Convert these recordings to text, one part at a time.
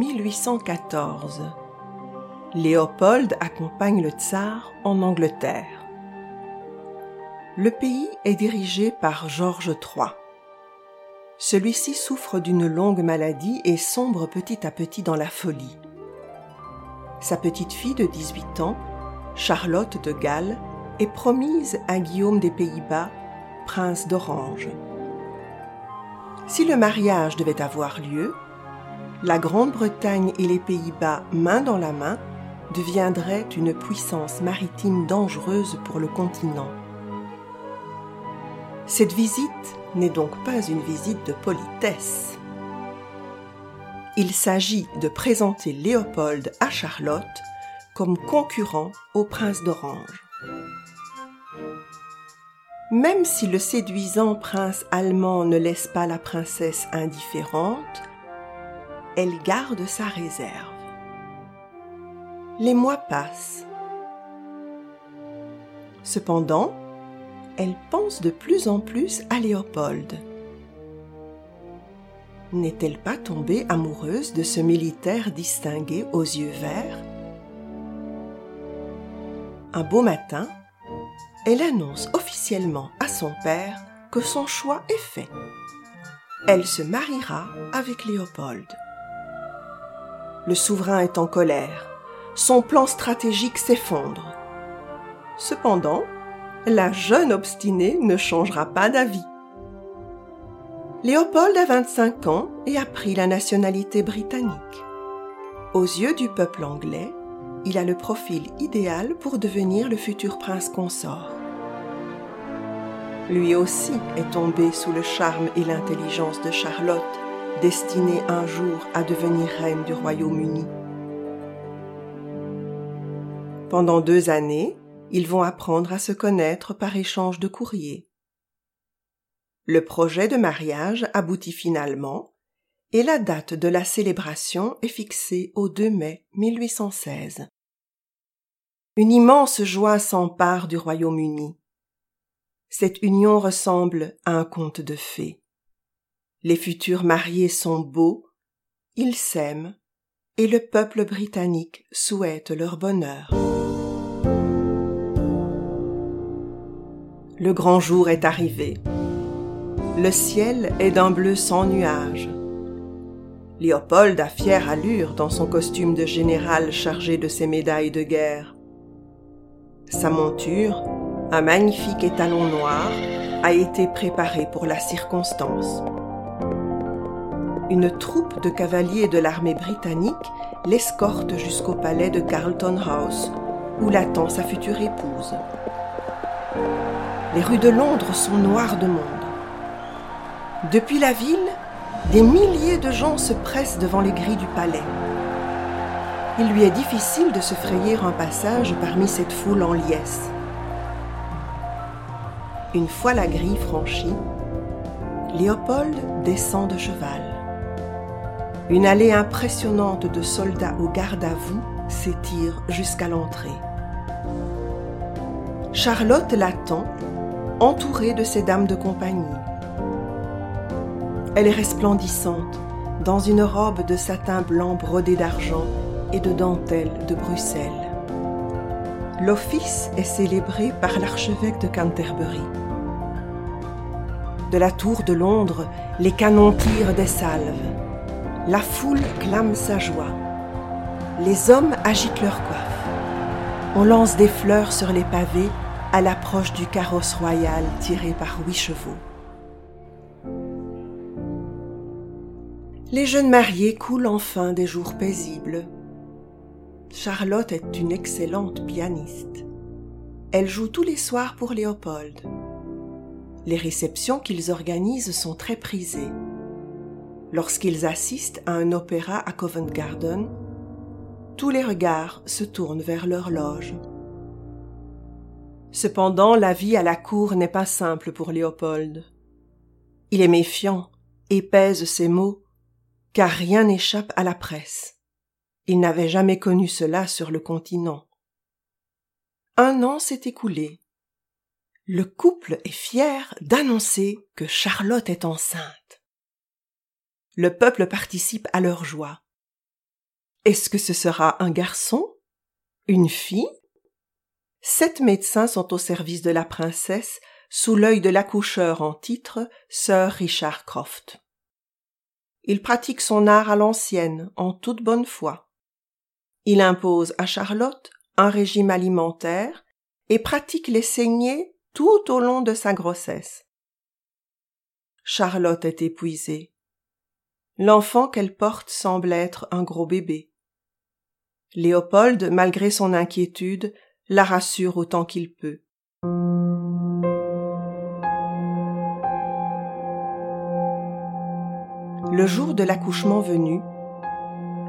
1814. Léopold accompagne le tsar en Angleterre. Le pays est dirigé par Georges III. Celui-ci souffre d'une longue maladie et sombre petit à petit dans la folie. Sa petite fille de 18 ans, Charlotte de Galles, est promise à Guillaume des Pays-Bas, prince d'Orange. Si le mariage devait avoir lieu, la Grande-Bretagne et les Pays-Bas, main dans la main, deviendraient une puissance maritime dangereuse pour le continent. Cette visite n'est donc pas une visite de politesse. Il s'agit de présenter Léopold à Charlotte comme concurrent au prince d'Orange. Même si le séduisant prince allemand ne laisse pas la princesse indifférente, elle garde sa réserve. Les mois passent. Cependant, elle pense de plus en plus à Léopold. N'est-elle pas tombée amoureuse de ce militaire distingué aux yeux verts? Un beau matin, elle annonce officiellement à son père que son choix est fait. Elle se mariera avec Léopold. Le souverain est en colère. Son plan stratégique s'effondre. Cependant, la jeune obstinée ne changera pas d'avis. Léopold a 25 ans et a pris la nationalité britannique. Aux yeux du peuple anglais, il a le profil idéal pour devenir le futur prince consort. Lui aussi est tombé sous le charme et l'intelligence de Charlotte, destinée un jour à devenir reine du Royaume-Uni. Pendant deux années, ils vont apprendre à se connaître par échange de courriers. Le projet de mariage aboutit finalement et la date de la célébration est fixée au 2 mai 1816. Une immense joie s'empare du Royaume-Uni. Cette union ressemble à un conte de fées. Les futurs mariés sont beaux, ils s'aiment, et le peuple britannique souhaite leur bonheur. Le grand jour est arrivé. Le ciel est d'un bleu sans nuages. Léopold a fière allure dans son costume de général chargé de ses médailles de guerre. Sa monture, un magnifique étalon noir, a été préparée pour la circonstance. Une troupe de cavaliers de l'armée britannique l'escorte jusqu'au palais de Carlton House, où l'attend sa future épouse. Les rues de Londres sont noires de monde. Depuis la ville, des milliers de gens se pressent devant les grilles du palais. Il lui est difficile de se frayer un passage parmi cette foule en liesse. Une fois la grille franchie, Léopold descend de cheval. Une allée impressionnante de soldats au garde à vous s'étire jusqu'à l'entrée. Charlotte l'attend, entourée de ses dames de compagnie. Elle est resplendissante dans une robe de satin blanc brodée d'argent et de dentelle de Bruxelles. L'office est célébré par l'archevêque de Canterbury. De la tour de Londres, les canons tirent des salves. La foule clame sa joie. Les hommes agitent leurs coiffes. On lance des fleurs sur les pavés à l'approche du carrosse royal tiré par huit chevaux. Les jeunes mariés coulent enfin des jours paisibles. Charlotte est une excellente pianiste. Elle joue tous les soirs pour Léopold. Les réceptions qu'ils organisent sont très prisées. Lorsqu'ils assistent à un opéra à Covent Garden, tous les regards se tournent vers leur loge. Cependant, la vie à la cour n'est pas simple pour Léopold. Il est méfiant et pèse ses mots car rien n'échappe à la presse. Il n'avait jamais connu cela sur le continent. Un an s'est écoulé. Le couple est fier d'annoncer que Charlotte est enceinte. Le peuple participe à leur joie. Est-ce que ce sera un garçon? Une fille? Sept médecins sont au service de la princesse sous l'œil de l'accoucheur en titre, Sir Richard Croft. Il pratique son art à l'ancienne, en toute bonne foi. Il impose à Charlotte un régime alimentaire et pratique les saignées tout au long de sa grossesse. Charlotte est épuisée. L'enfant qu'elle porte semble être un gros bébé. Léopold, malgré son inquiétude, la rassure autant qu'il peut. Le jour de l'accouchement venu,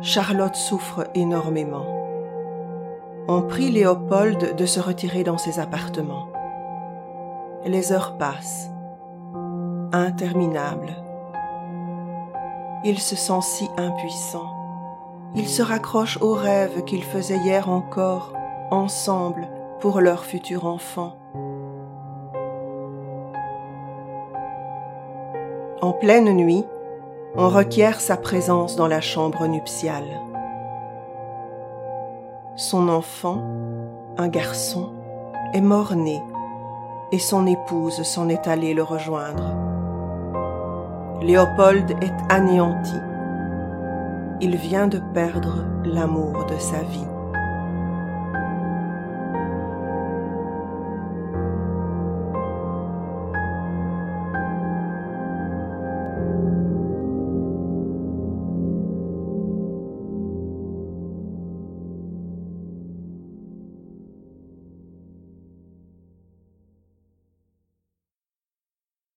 Charlotte souffre énormément. On prie Léopold de se retirer dans ses appartements. Les heures passent, interminables. Il se sent si impuissant. Il se raccroche aux rêves qu'il faisait hier encore, ensemble, pour leur futur enfant. En pleine nuit, on requiert sa présence dans la chambre nuptiale. Son enfant, un garçon, est mort-né et son épouse s'en est allée le rejoindre. Léopold est anéanti. Il vient de perdre l'amour de sa vie.